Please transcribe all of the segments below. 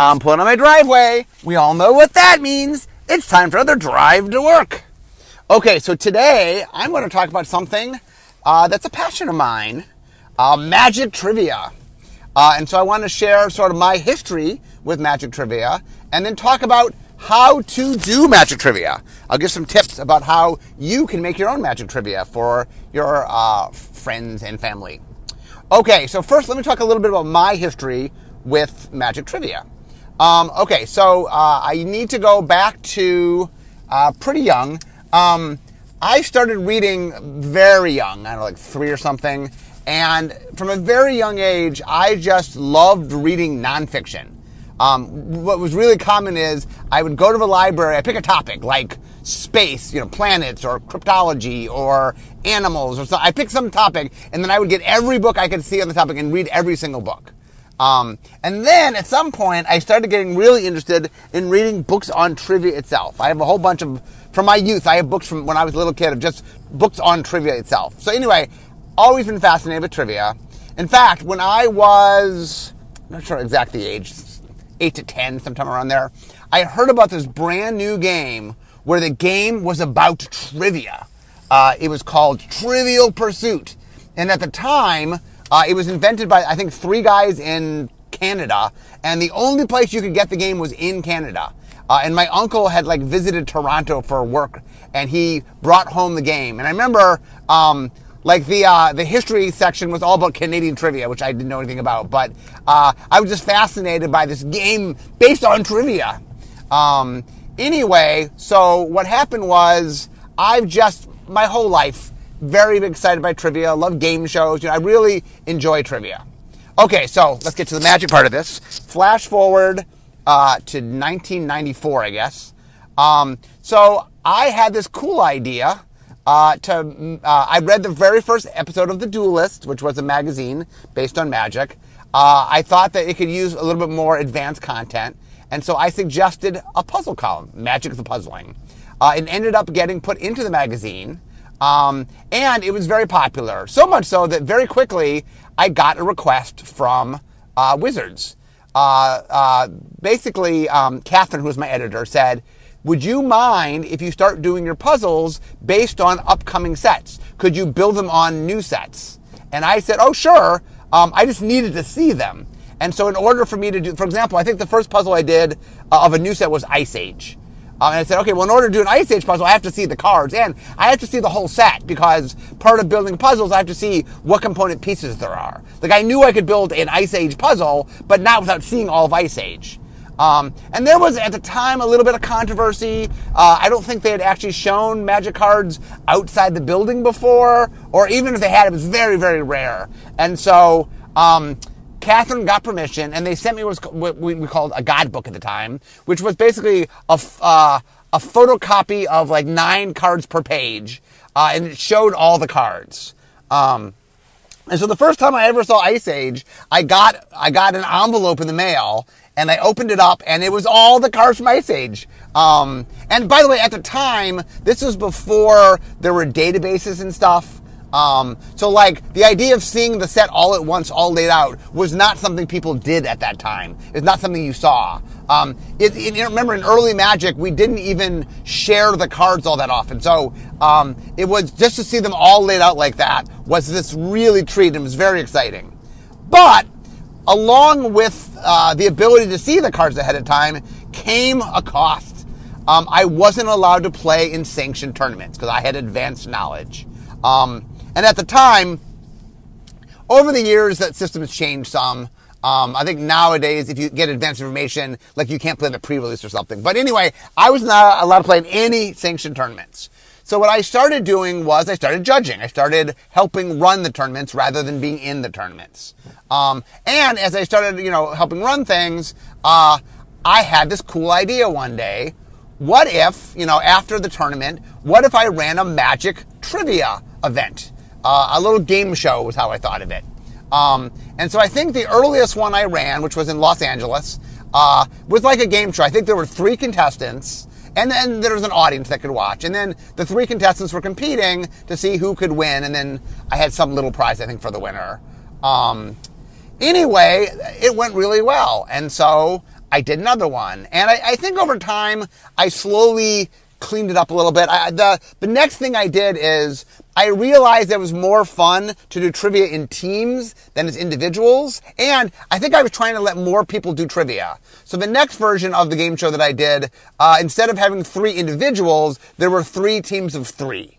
I'm pulling on my driveway. We all know what that means. It's time for another drive to work. Okay, so today I'm going to talk about something uh, that's a passion of mine uh, magic trivia. Uh, and so I want to share sort of my history with magic trivia and then talk about how to do magic trivia. I'll give some tips about how you can make your own magic trivia for your uh, friends and family. Okay, so first let me talk a little bit about my history with magic trivia. Um, okay, so uh, I need to go back to uh, pretty young. Um, I started reading very young, I don't know, like three or something. And from a very young age, I just loved reading nonfiction. Um, what was really common is I would go to the library, I pick a topic like space, you know, planets or cryptology or animals or so. I pick some topic and then I would get every book I could see on the topic and read every single book. Um, and then at some point, I started getting really interested in reading books on trivia itself. I have a whole bunch of, from my youth, I have books from when I was a little kid of just books on trivia itself. So anyway, always been fascinated with trivia. In fact, when I was, I'm not sure exact the age, eight to 10, sometime around there, I heard about this brand new game where the game was about trivia. Uh, it was called Trivial Pursuit. And at the time, uh, it was invented by, I think, three guys in Canada, and the only place you could get the game was in Canada. Uh, and my uncle had like visited Toronto for work, and he brought home the game. And I remember, um, like the uh, the history section was all about Canadian trivia, which I didn't know anything about. But uh, I was just fascinated by this game based on trivia. Um, anyway, so what happened was I've just my whole life very excited by trivia. Love game shows. You know, I really enjoy trivia. Okay, so let's get to the magic part of this. Flash forward uh, to 1994, I guess. Um, so I had this cool idea. Uh, to uh, I read the very first episode of The Duelist, which was a magazine based on magic. Uh, I thought that it could use a little bit more advanced content, and so I suggested a puzzle column, Magic the Puzzling. Uh, it ended up getting put into the magazine. Um, and it was very popular. So much so that very quickly I got a request from uh, Wizards. Uh, uh, basically, um, Catherine, who was my editor, said, Would you mind if you start doing your puzzles based on upcoming sets? Could you build them on new sets? And I said, Oh, sure. Um, I just needed to see them. And so, in order for me to do, for example, I think the first puzzle I did uh, of a new set was Ice Age. Um, and I said, okay, well, in order to do an Ice Age puzzle, I have to see the cards and I have to see the whole set because part of building puzzles, I have to see what component pieces there are. Like, I knew I could build an Ice Age puzzle, but not without seeing all of Ice Age. Um, and there was at the time a little bit of controversy. Uh, I don't think they had actually shown magic cards outside the building before, or even if they had, it was very, very rare. And so, um, Catherine got permission, and they sent me what we called a guidebook at the time, which was basically a, uh, a photocopy of like nine cards per page, uh, and it showed all the cards. Um, and so the first time I ever saw Ice Age, I got I got an envelope in the mail, and I opened it up, and it was all the cards from Ice Age. Um, and by the way, at the time, this was before there were databases and stuff. Um, so like the idea of seeing the set all at once, all laid out, was not something people did at that time. It's not something you saw. Um, it, it, remember in early Magic, we didn't even share the cards all that often. So um, it was just to see them all laid out like that was this really treat, it was very exciting. But along with uh, the ability to see the cards ahead of time came a cost. Um, I wasn't allowed to play in sanctioned tournaments because I had advanced knowledge. Um, and at the time, over the years, that system has changed some. Um, I think nowadays, if you get advanced information, like you can't play the pre-release or something. But anyway, I was not allowed to play in any sanctioned tournaments. So what I started doing was I started judging. I started helping run the tournaments rather than being in the tournaments. Um, and as I started, you know, helping run things, uh, I had this cool idea one day. What if, you know, after the tournament, what if I ran a magic trivia event? Uh, a little game show was how I thought of it. Um, and so I think the earliest one I ran, which was in Los Angeles, uh, was like a game show. I think there were three contestants, and then there was an audience that could watch. And then the three contestants were competing to see who could win, and then I had some little prize, I think, for the winner. Um, anyway, it went really well. And so I did another one. And I, I think over time, I slowly cleaned it up a little bit. I, the, the next thing I did is I realized it was more fun to do trivia in teams than as individuals. And I think I was trying to let more people do trivia. So the next version of the game show that I did, uh, instead of having three individuals, there were three teams of three.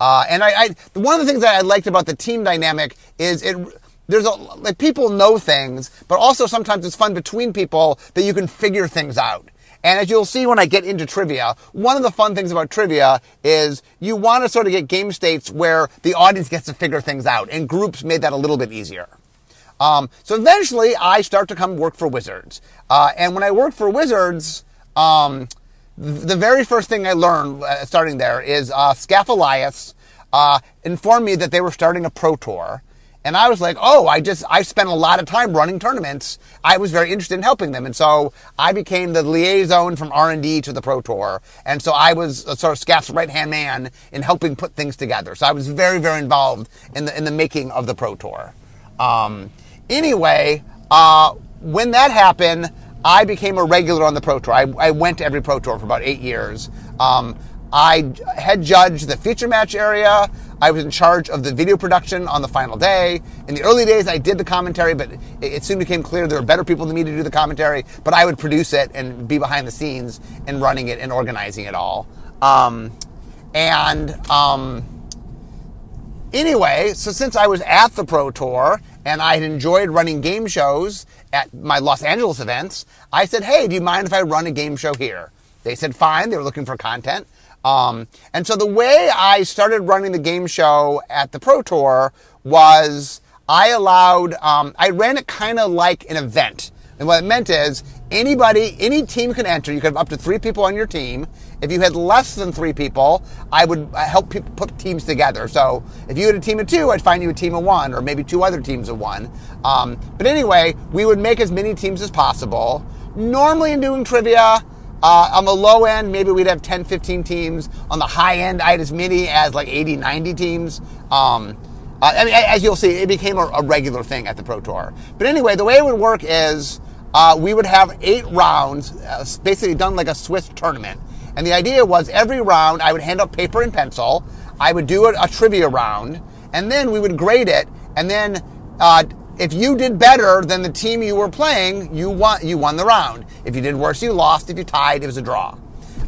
Uh, and I, I, one of the things that I liked about the team dynamic is it, there's a, like people know things, but also sometimes it's fun between people that you can figure things out. And as you'll see when I get into trivia, one of the fun things about trivia is you want to sort of get game states where the audience gets to figure things out, and groups made that a little bit easier. Um, so eventually, I start to come work for Wizards. Uh, and when I worked for Wizards, um, the very first thing I learned uh, starting there is uh, Elias uh, informed me that they were starting a pro tour. And I was like, oh, I just, I spent a lot of time running tournaments. I was very interested in helping them. And so I became the liaison from R&D to the Pro Tour. And so I was sort of Skaff's right-hand man in helping put things together. So I was very, very involved in the, in the making of the Pro Tour. Um, anyway, uh, when that happened, I became a regular on the Pro Tour. I, I went to every Pro Tour for about eight years. Um, I head judged the feature match area. I was in charge of the video production on the final day. In the early days, I did the commentary, but it, soon became clear there were better people than me to do the commentary. But I would produce it and be behind the scenes and running it and organizing it all. Um, and um, anyway, so since I was at the Pro Tour and I had enjoyed running game shows at my Los Angeles events, I said, "Hey, do you mind if I run a game show here?" They said, "Fine." They were looking for content. Um, and so the way I started running the game show at the Pro Tour was I allowed, um, I ran it kind of like an event. And what it meant is anybody, any team can enter. You could have up to three people on your team. If you had less than three people, I would help people put teams together. So if you had a team of two, I'd find you a team of one, or maybe two other teams of one. Um, but anyway, we would make as many teams as possible. Normally, in doing trivia, uh, on the low end, maybe we'd have 10, 15 teams. On the high end, I had as many as like 80, 90 teams. Um, uh, I mean, as you'll see, it became a, a, regular thing at the Pro Tour. But anyway, the way it would work is uh, we would have eight rounds, uh, basically done like a Swiss tournament. And the idea was every round I would hand out paper and pencil. I would do a, a trivia round, and then we would grade it. And then uh, if you did better than the team you were playing, you won, you won the round. If you did worse, you lost. If you tied, it was a draw.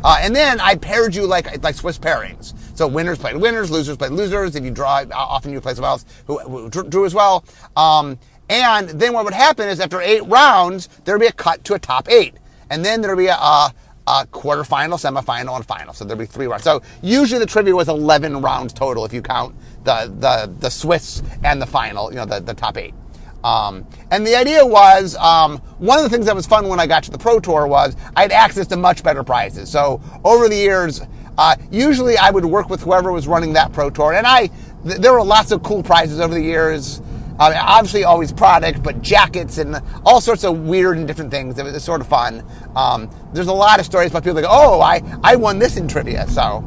Uh, and then I paired you like like Swiss pairings. So winners played winners, losers played losers. If you draw, often you play someone else who, who drew as well. Um, and then what would happen is after eight rounds, there would be a cut to a top eight. And then there would be a, a, a quarterfinal, semifinal, and final. So there'd be three rounds. So usually the trivia was 11 rounds total if you count the, the, the Swiss and the final, you know, the, the top eight. Um, and the idea was um, one of the things that was fun when I got to the Pro Tour was I had access to much better prizes. So over the years, uh, usually I would work with whoever was running that Pro Tour, and I th- there were lots of cool prizes over the years. Obviously, always product, but jackets and all sorts of weird and different things. It was sort of fun. Um, there's a lot of stories about people like, oh, I, I won this in trivia. So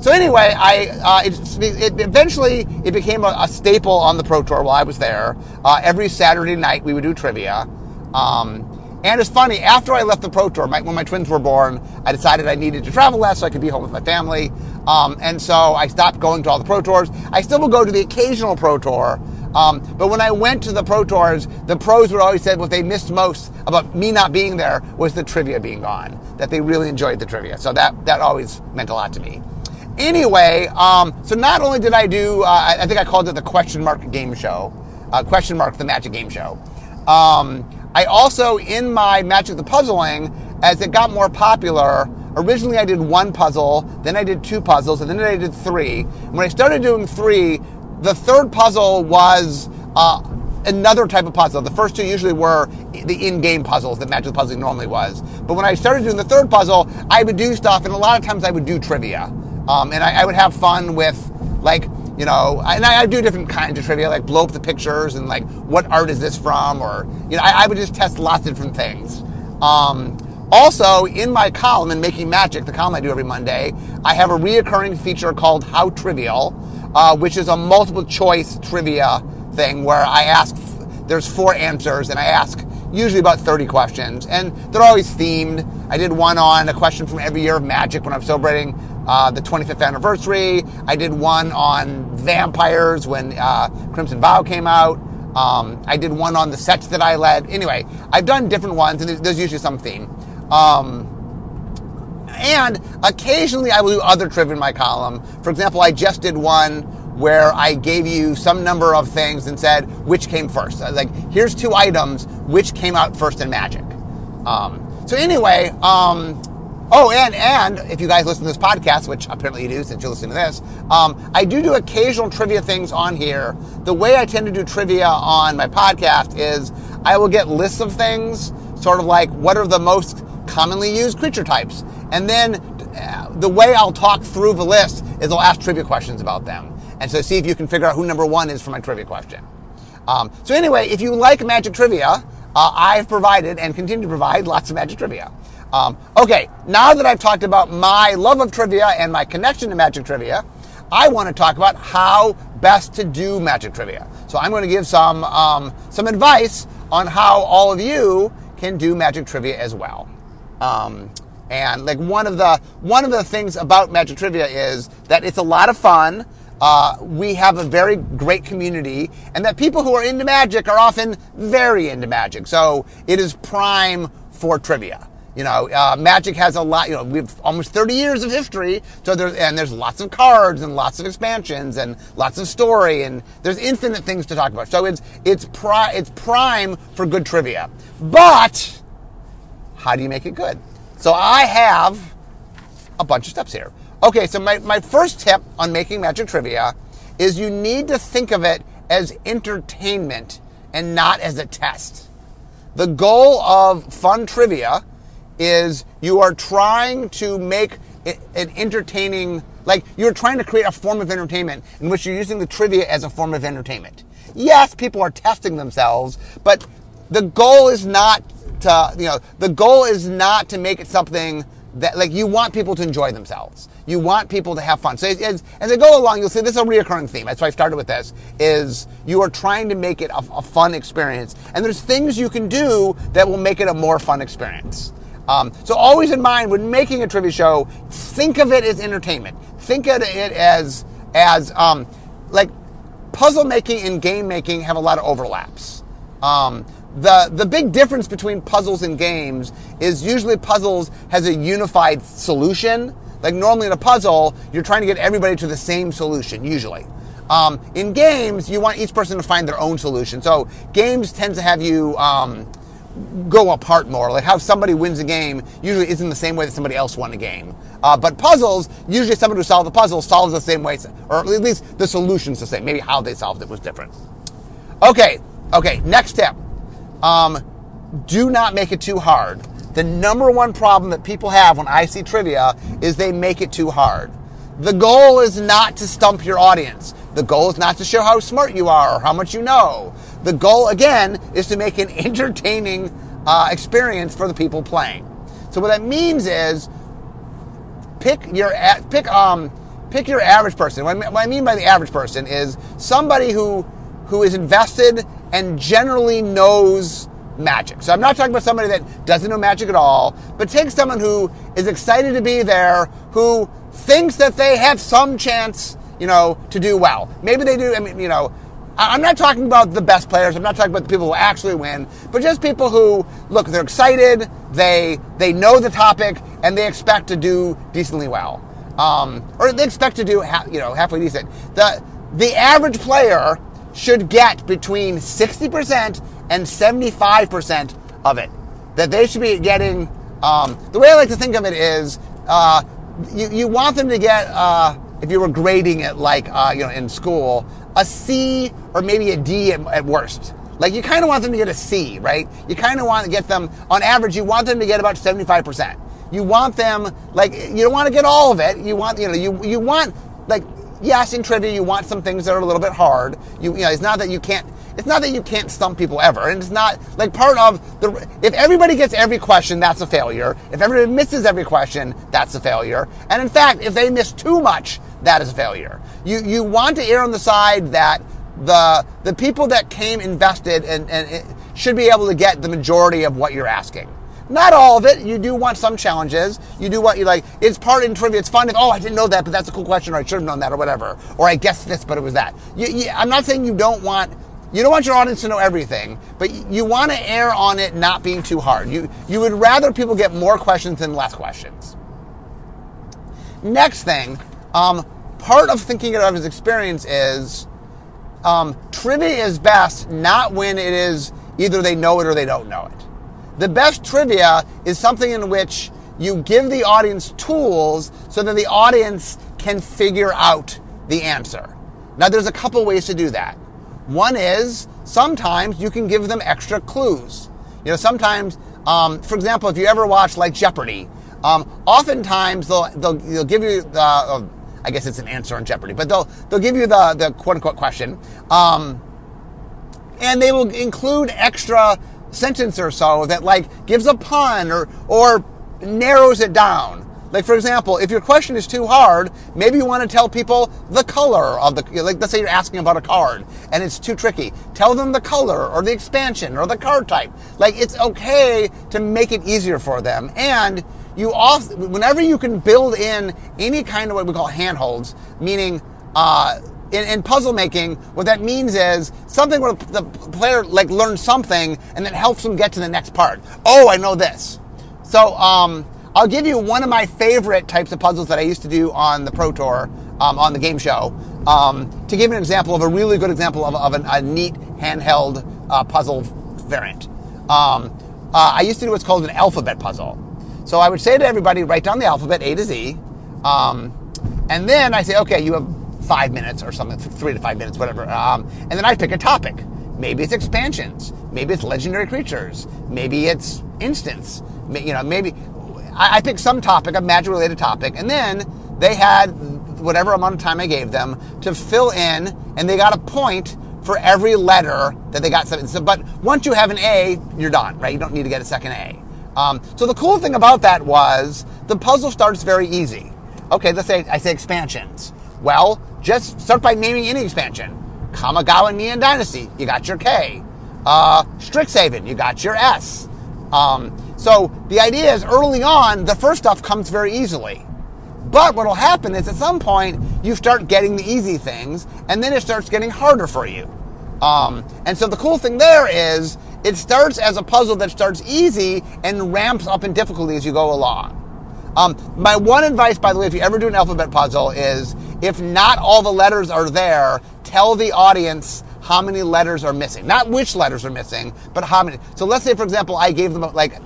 so anyway, I uh, it, it, eventually it became a, a, staple on the Pro Tour while I was there. Uh, every Saturday night we would do trivia. Um, and it's funny, after I left the Pro Tour, my, when my twins were born, I decided I needed to travel less so I could be home with my family. Um, and so I stopped going to all the Pro Tours. I still will go to the occasional Pro Tour. Um, but when I went to the Pro Tours, the pros would always say what they missed most about me not being there was the trivia being gone. That they really enjoyed the trivia. So that, that always meant a lot to me. Anyway, um, so not only did I do, uh, I think I called it the question mark game show, uh, question mark the magic game show. Um, I also, in my Magic the Puzzling, as it got more popular, originally I did one puzzle, then I did two puzzles, and then I did three. When I started doing three, the third puzzle was uh, another type of puzzle. The first two usually were the in-game puzzles that Magic the Puzzling normally was. But when I started doing the third puzzle, I would do stuff, and a lot of times I would do trivia. Um, and I, I, would have fun with like, you know, and I, I, do different kinds of trivia, like blow up the pictures and like, what art is this from? Or, you know, I, I would just test lots of different things. Um, also, in my column in Making Magic, the column I do every Monday, I have a reoccurring feature called How Trivial, uh, which is a multiple choice trivia thing where I ask, there's four answers, and I ask usually about 30 questions, and they're always themed. I did one on a question from every year of Magic when I'm celebrating uh, the 25th anniversary. I did one on vampires when uh, Crimson Vow came out. Um, I did one on the sets that I led. Anyway, I've done different ones, and there's usually some theme. Um, and occasionally I will do other trivia in my column. For example, I just did one where I gave you some number of things and said which came first. Like, here's two items, which came out first in Magic. Um, so anyway, um, oh, and and if you guys listen to this podcast, which apparently you do since you're listening to this, um, I do do occasional trivia things on here. The way I tend to do trivia on my podcast is I will get lists of things, sort of like what are the most commonly used creature types, and then uh, the way I'll talk through the list is I'll ask trivia questions about them. And so see if you can figure out who number one is for my trivia question. Um, so anyway, if you like magic trivia, uh, I've provided and continue to provide lots of magic trivia. Um, okay, now that I've talked about my love of trivia and my connection to magic trivia, I want to talk about how best to do magic trivia. So I'm going to give some um, some advice on how all of you can do magic trivia as well. Um, and like one of the one of the things about magic trivia is that it's a lot of fun uh, we have a very great community, and that people who are into magic are often very into magic. So it is prime for trivia. You know, uh, magic has a lot. You know, we've almost 30 years of history. So there's and there's lots of cards and lots of expansions and lots of story and there's infinite things to talk about. So it's it's pri- it's prime for good trivia. But how do you make it good? So I have a bunch of steps here. Okay, so my, my first tip on making magic trivia is you need to think of it as entertainment and not as a test. The goal of fun trivia is you are trying to make an entertaining, like you're trying to create a form of entertainment in which you're using the trivia as a form of entertainment. Yes, people are testing themselves, but the goal is not to, you know, the goal is not to make it something that like you want people to enjoy themselves. You want people to have fun. So as, as they go along, you'll see this is a reoccurring theme. That's why I started with this. Is you are trying to make it a, a fun experience, and there's things you can do that will make it a more fun experience. Um, so always in mind when making a trivia show, think of it as entertainment. Think of it as as um, like puzzle making and game making have a lot of overlaps. Um, the, the big difference between puzzles and games is usually puzzles has a unified solution. Like normally in a puzzle, you're trying to get everybody to the same solution, usually. Um, in games, you want each person to find their own solution. So games tend to have you um, go apart more. Like how somebody wins a game usually isn't the same way that somebody else won a game. Uh, but puzzles, usually somebody who solved the puzzle solves the same way, or at least the solution's the same. Maybe how they solved it was different. Okay, okay, next step. Um, do not make it too hard. The number one problem that people have when I see trivia is they make it too hard. The goal is not to stump your audience. The goal is not to show how smart you are or how much you know. The goal, again, is to make an entertaining uh, experience for the people playing. So what that means is pick your pick um pick your average person. What I mean by the average person is somebody who who is invested and generally knows magic. So I'm not talking about somebody that doesn't know magic at all, but take someone who is excited to be there, who thinks that they have some chance, you know, to do well. Maybe they do. I mean, you know, I'm not talking about the best players. I'm not talking about the people who actually win, but just people who look. They're excited. They they know the topic and they expect to do decently well, um, or they expect to do you know halfway decent. The the average player should get between 60% and 75% of it. That they should be getting, um, the way I like to think of it is, uh, you, you want them to get, uh, if you were grading it like, uh, you know, in school, a C or maybe a D at, at worst. Like you kind of want them to get a C, right? You kind of want to get them, on average, you want them to get about 75%. You want them, like, you don't want to get all of it. You want, you know, you, you want, like, yes, in trivia you want some things that are a little bit hard. You, you know, it's not that you can't. It's not that you can't stump people ever, and it's not like part of the. If everybody gets every question, that's a failure. If everybody misses every question, that's a failure. And in fact, if they miss too much, that is a failure. You you want to err on the side that the the people that came invested and, and should be able to get the majority of what you're asking. Not all of it. You do want some challenges. You do want you like. It's part in trivia. It's fun if oh I didn't know that, but that's a cool question, or I should have known that, or whatever. Or I guessed this, but it was that. You, you, I'm not saying you don't want. You don't want your audience to know everything, but you want to err on it not being too hard. You you would rather people get more questions than less questions. Next thing, um, part of thinking it out as experience is um, trivia is best not when it is either they know it or they don't know it. The best trivia is something in which you give the audience tools so that the audience can figure out the answer. Now, there's a couple ways to do that. One is sometimes you can give them extra clues. You know, sometimes, um, for example, if you ever watch like Jeopardy, um, oftentimes they'll, they'll, they'll give you the, uh, I guess it's an answer on Jeopardy, but they'll, they'll give you the, the quote unquote question. Um, and they will include extra sentence or so that like gives a pun or, or narrows it down. Like for example, if your question is too hard, maybe you want to tell people the color of the like let's say you're asking about a card and it's too tricky. Tell them the color or the expansion or the card type. Like it's okay to make it easier for them. And you off whenever you can build in any kind of what we call handholds, meaning uh, in, in, puzzle making, what that means is something where the player like learns something and then helps them get to the next part. Oh, I know this. So um, I'll give you one of my favorite types of puzzles that I used to do on the Pro Tour um, on the game show. Um, to give an example of a really good example of, of an, a neat handhold uh, puzzle variant. Um, uh, I used to do what's called an alphabet puzzle. So I would say to everybody, write down the alphabet A to Z. Um, and then I say, okay, you have five minutes or something, three to five minutes, whatever. Um, and then I pick a topic. Maybe it's expansions. Maybe it's legendary creatures. Maybe it's instants. You know, maybe I, I pick some topic, a magic related topic, and then they had whatever amount of time I gave them to fill in, and they got a point for every letter that they got. So, but once you have an A, you're done, right? You don't need to get a second A. Um, so the cool thing about that was the puzzle starts very easy. Okay, let's say I say expansions. Well, just start by naming any expansion. Kamigawa Neon Dynasty, you got your K. Uh, Strixhaven, you got your S. Um, so the idea is early on, the first stuff comes very easily. But what will happen is at some point, you start getting the easy things, and then it starts getting harder for you. Um, and so the cool thing there is it starts as a puzzle that starts easy and ramps up in difficulty as you go along. Um, my one advice, by the way, if you ever do an alphabet puzzle, is if not all the letters are there, tell the audience how many letters are missing. Not which letters are missing, but how many. So let's say, for example, I gave them like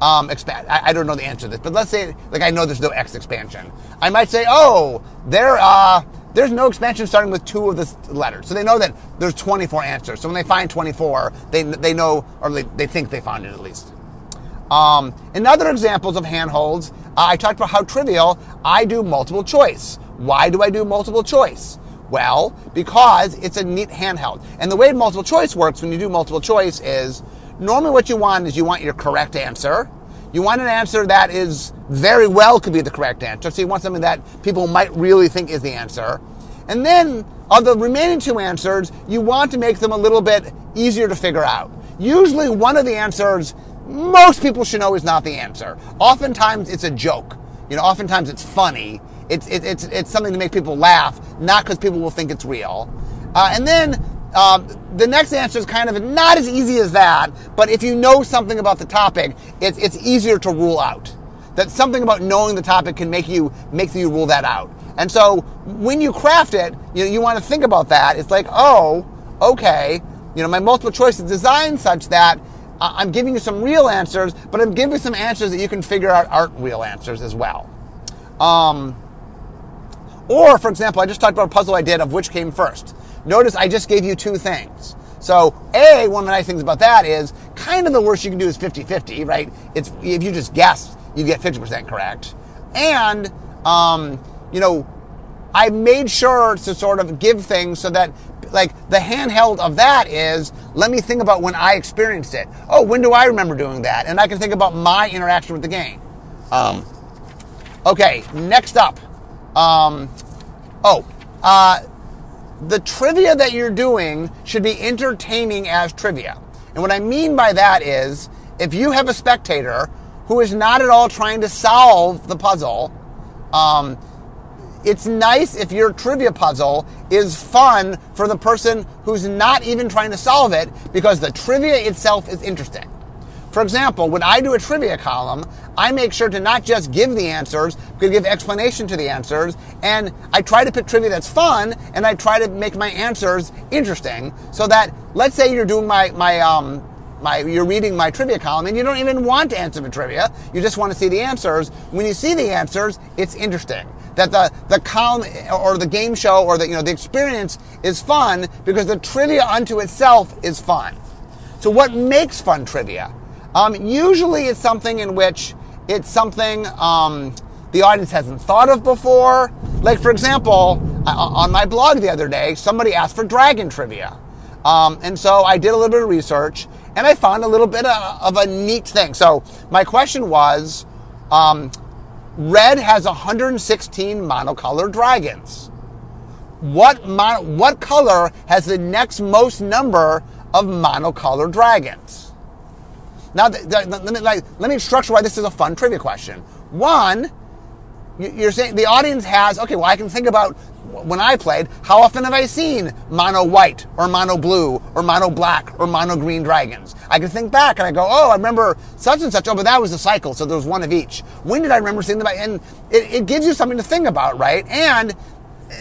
um, expand. I, I, don't know the answer to this, but let's say like I know there's no X expansion. I might say, oh, there. Are uh, there's no expansion starting with two of the letters. So they know that there's 24 answers. So when they find 24, they, they know, or they, they think they found it at least. Um, in other examples of handholds, uh, I talked about how trivial I do multiple choice. Why do I do multiple choice? Well, because it's a neat handhold. And the way multiple choice works when you do multiple choice is normally what you want is you want your correct answer. You want an answer that is very well could be the correct answer. So you want something that people might really think is the answer. And then of the remaining two answers, you want to make them a little bit easier to figure out. Usually one of the answers most people should know is not the answer. Oftentimes it's a joke. You know, oftentimes it's funny. It's, it, it's, it's something to make people laugh, not because people will think it's real. Uh, and then um, the next answer is kind of not as easy as that, but if you know something about the topic, it's, it's easier to rule out. That something about knowing the topic can make you make you rule that out. And so when you craft it, you know, you want to think about that. It's like, oh, okay, you know, my multiple choice is designed such that I'm giving you some real answers, but I'm giving you some answers that you can figure out aren't real answers as well. Um, or, for example, I just talked about a puzzle I did of which came first. Notice I just gave you two things. So, A, one of the nice things about that is kind of the worst you can do is 50 50, right? It's If you just guess, you get 50% correct. And, um, you know, I made sure to sort of give things so that, like, the handhold of that is let me think about when I experienced it. Oh, when do I remember doing that? And I can think about my interaction with the game. Um, okay, next up. Um, oh, uh, the trivia that you're doing should be entertaining as trivia. And what I mean by that is if you have a spectator who is not at all trying to solve the puzzle, um, it's nice if your trivia puzzle is fun for the person who's not even trying to solve it because the trivia itself is interesting. For example, when I do a trivia column, I make sure to not just give the answers, but give explanation to the answers, and I try to pick trivia that's fun, and I try to make my answers interesting, so that let's say you're doing my my um my you're reading my trivia column and you don't even want to answer the trivia, you just want to see the answers. When you see the answers, it's interesting that the, the column or the game show or the, you know, the experience is fun because the trivia unto itself is fun. So what makes fun trivia? Um, usually it's something in which it's something um, the audience hasn't thought of before. Like, for example, on my blog the other day, somebody asked for dragon trivia. Um, and so I did a little bit of research and I found a little bit of, a neat thing. So my question was, um, red has 116 monocolored dragons. What, mon- what color has the next most number of monocolored dragons? Now, the, the, let, me, like, let me structure why this is a fun trivia question. One, you're saying the audience has, okay, well, I can think about when I played, how often have I seen mono white or mono blue or mono black or mono green dragons? I can think back and I go, oh, I remember such and such. Oh, but that was a cycle, so there was one of each. When did I remember seeing them? And it, it gives you something to think about, right? And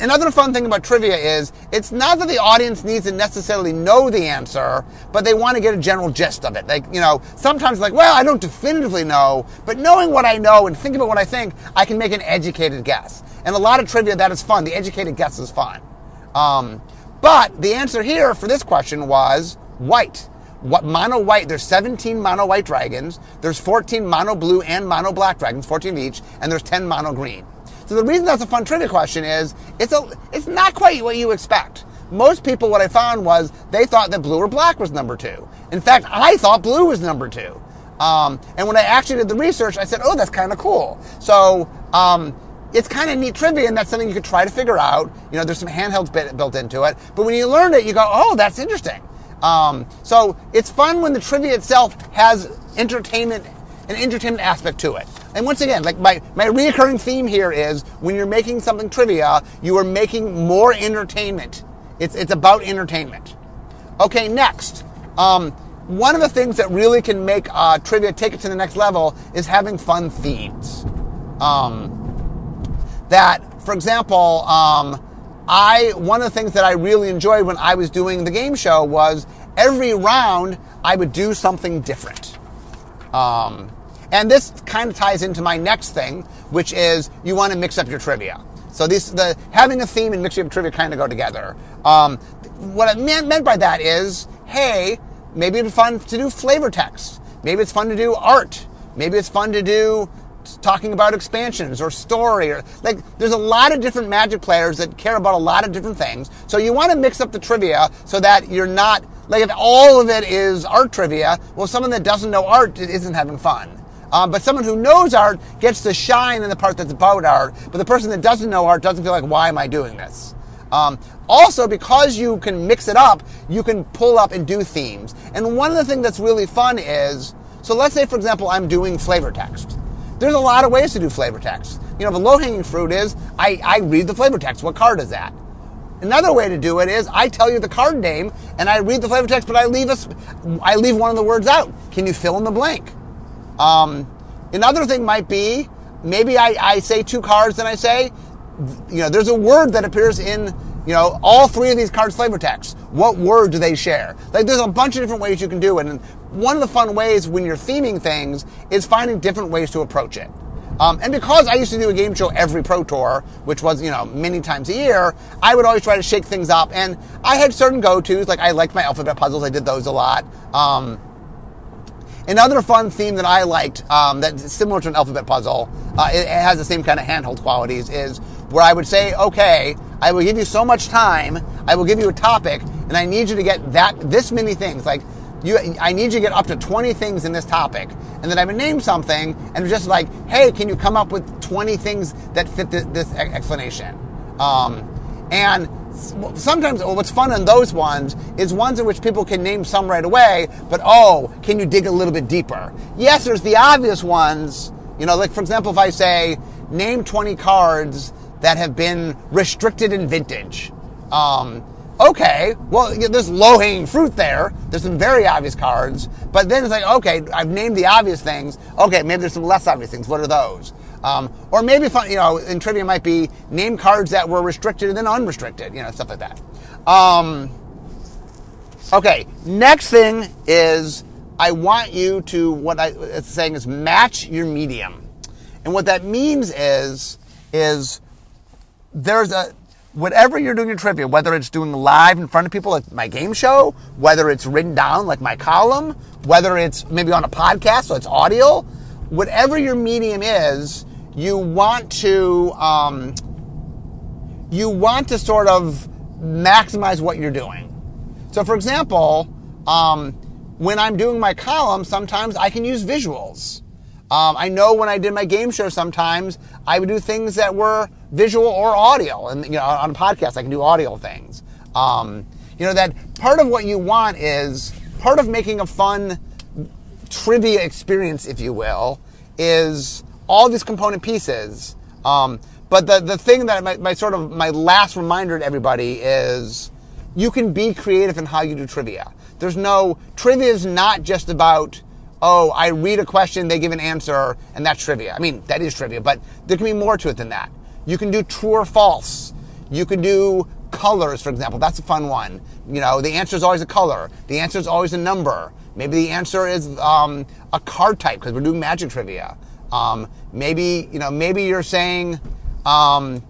another fun thing about trivia is it's not that the audience needs to necessarily know the answer, but they want to get a general gist of it. Like, you know, sometimes like, well, I don't definitively know, but knowing what I know and thinking about what I think, I can make an educated guess. And a lot of trivia, that is fun. The educated guess is fun. Um, but the answer here for this question was white. What mono white? There's 17 mono white dragons. There's 14 mono blue and mono black dragons, 14 of each, and there's 10 mono green. So the reason that's a fun trivia question is it's a it's not quite what you expect. Most people, what I found was they thought that blue or black was number two. In fact, I thought blue was number two. Um, and when I actually did the research, I said, "Oh, that's kind of cool." So um, it's kind of neat trivia, and that's something you could try to figure out. You know, there's some handholds built into it, but when you learn it, you go, "Oh, that's interesting." Um, so it's fun when the trivia itself has entertainment, an entertainment aspect to it. And once again, like my, my reoccurring theme here is when you're making something trivia, you are making more entertainment. It's, it's about entertainment. Okay, next. Um, one of the things that really can make uh, trivia take it to the next level is having fun themes. Um, that, for example, um, I one of the things that I really enjoyed when I was doing the game show was every round I would do something different. Um, and this kind of ties into my next thing, which is you want to mix up your trivia. So this, the having a theme and mixing up trivia kind of go together. Um, what I meant, by that is, hey, maybe it's fun to do flavor text. Maybe it's fun to do art. Maybe it's fun to do talking about expansions or story or like there's a lot of different magic players that care about a lot of different things so you want to mix up the trivia so that you're not like if all of it is art trivia well someone that doesn't know art isn't having fun um, but someone who knows art gets to shine in the part that's about art. But the person that doesn't know art doesn't feel like, why am I doing this? Um, also, because you can mix it up, you can pull up and do themes. And one of the things that's really fun is, so let's say, for example, I'm doing flavor text. There's a lot of ways to do flavor text. You know, the low hanging fruit is I, I read the flavor text. What card is that? Another way to do it is I tell you the card name and I read the flavor text, but I leave us, I leave one of the words out. Can you fill in the blank? Um, another thing might be maybe I, I say two cards and I say, you know, there's a word that appears in, you know, all three of these cards flavor text. What word do they share? Like there's a bunch of different ways you can do it. And one of the fun ways when you're theming things is finding different ways to approach it. Um, and because I used to do a game show every Pro Tour, which was, you know, many times a year, I would always try to shake things up. And I had certain go-tos, like I liked my alphabet puzzles, I did those a lot. Um, Another fun theme that I liked, um, that's similar to an alphabet puzzle, uh, it, it, has the same kind of handhold qualities, is where I would say, okay, I will give you so much time, I will give you a topic, and I need you to get that this many things. Like, you, I need you to get up to 20 things in this topic. And then I would name something, and just like, hey, can you come up with 20 things that fit this, this explanation? Um, And sometimes what's fun in those ones is ones in which people can name some right away, but oh, can you dig a little bit deeper? Yes, there's the obvious ones. You know, like for example, if I say, name 20 cards that have been restricted in vintage. Um, okay, well, there's low hanging fruit there. There's some very obvious cards, but then it's like, okay, I've named the obvious things. Okay, maybe there's some less obvious things. What are those? Um, or maybe, you know, in trivia might be name cards that were restricted and then unrestricted, you know, stuff like that. Um, okay, next thing is I want you to, what I, it's saying is match your medium. And what that means is, is there's a, whatever you're doing in trivia, whether it's doing live in front of people like my game show, whether it's written down like my column, whether it's maybe on a podcast, so it's audio, whatever your medium is, you want to um, you want to sort of maximize what you're doing. So, for example, um, when I'm doing my column, sometimes I can use visuals. Um, I know when I did my game show, sometimes I would do things that were visual or audio, and you know, on a podcast, I can do audio things. Um, you know that part of what you want is part of making a fun trivia experience, if you will, is all these component pieces. Um, but the the thing that my, my sort of my last reminder to everybody is you can be creative in how you do trivia. There's no trivia is not just about oh, I read a question, they give an answer, and that's trivia. I mean, that is trivia, but there can be more to it than that. You can do true or false. You can do colors, for example. That's a fun one. You know, the answer is always a color. The answer is always a number. Maybe the answer is um, a card type because we're doing magic trivia. Um, maybe you know, maybe you're saying, um,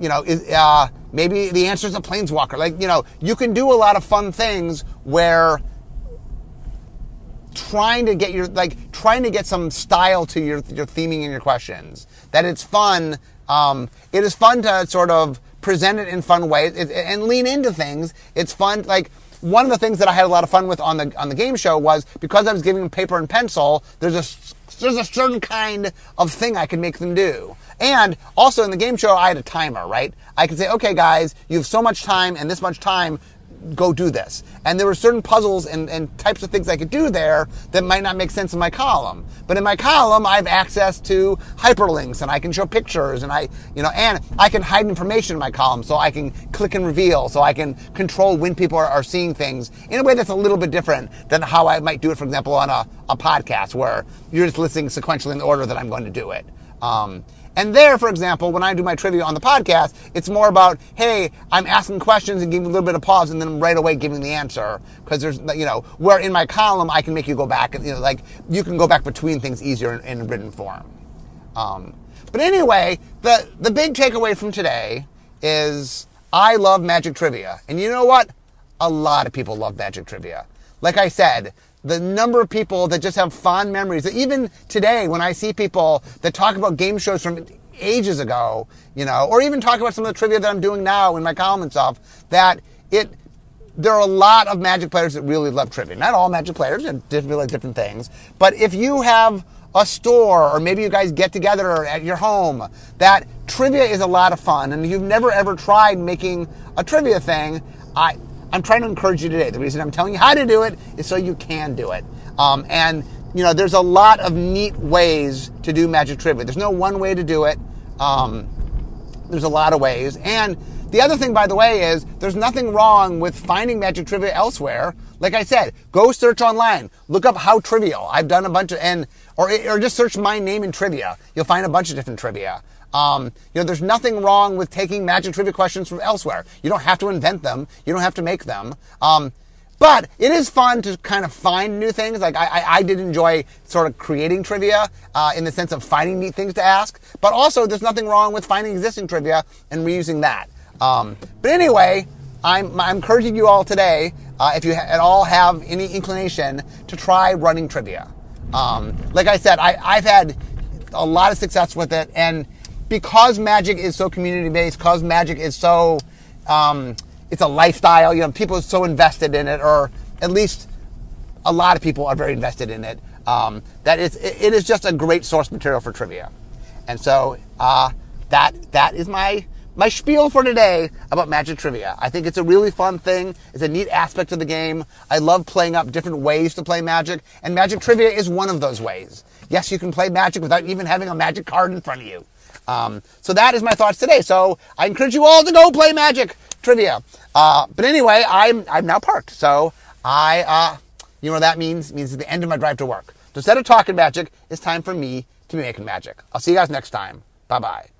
you know, uh, maybe the answer is a planeswalker. Like you know, you can do a lot of fun things where trying to get your like trying to get some style to your your theming and your questions. That it's fun. Um, it is fun to sort of present it in fun ways it, and lean into things. It's fun. Like one of the things that I had a lot of fun with on the on the game show was because I was giving paper and pencil. There's a there's a certain kind of thing I can make them do. And also in the game show, I had a timer, right? I could say, okay, guys, you have so much time and this much time go do this. And there were certain puzzles and, and types of things I could do there that might not make sense in my column. But in my column, I have access to hyperlinks and I can show pictures and I, you know, and I can hide information in my column so I can click and reveal, so I can control when people are, are seeing things in a way that's a little bit different than how I might do it, for example, on a, a podcast where you're just listening sequentially in the order that I'm going to do it. Um, and there, for example, when I do my trivia on the podcast, it's more about, hey, I'm asking questions and giving a little bit of pause and then right away giving the answer. Because there's, you know, where in my column, I can make you go back, and you know, like you can go back between things easier in, in written form. Um, but anyway, the, the big takeaway from today is I love magic trivia. And you know what? A lot of people love magic trivia. Like I said, the number of people that just have fond memories. Even today, when I see people that talk about game shows from ages ago, you know, or even talk about some of the trivia that I'm doing now in my column and stuff, that it, there are a lot of Magic players that really love trivia. Not all Magic players, and different like different things. But if you have a store, or maybe you guys get together at your home, that trivia is a lot of fun, and you've never ever tried making a trivia thing, I I'm trying to encourage you today. The reason I'm telling you how to do it is so you can do it. Um, and you know, there's a lot of neat ways to do magic trivia. There's no one way to do it. Um, there's a lot of ways. And the other thing, by the way, is there's nothing wrong with finding magic trivia elsewhere. Like I said, go search online, look up how trivial. I've done a bunch of, and or or just search my name in trivia. You'll find a bunch of different trivia. Um, you know, there's nothing wrong with taking magic trivia questions from elsewhere. You don't have to invent them. You don't have to make them. Um, but it is fun to kind of find new things. Like I, I, I did enjoy sort of creating trivia uh, in the sense of finding neat things to ask. But also, there's nothing wrong with finding existing trivia and reusing that. Um, but anyway, I'm, I'm encouraging you all today, uh, if you at all have any inclination, to try running trivia. Um, like I said, I, I've had a lot of success with it, and because magic is so community based, because magic is so, um, it's a lifestyle. You know, people are so invested in it, or at least a lot of people are very invested in it. Um, that it's, it is just a great source material for trivia, and so uh, that that is my my spiel for today about Magic Trivia. I think it's a really fun thing. It's a neat aspect of the game. I love playing up different ways to play Magic, and Magic Trivia is one of those ways. Yes, you can play Magic without even having a Magic card in front of you. Um, so that is my thoughts today. So I encourage you all to go play Magic Trivia. Uh, but anyway, I'm I'm now parked, so I uh, you know what that means? It means it's the end of my drive to work. So instead of talking magic, it's time for me to be making magic. I'll see you guys next time. Bye bye.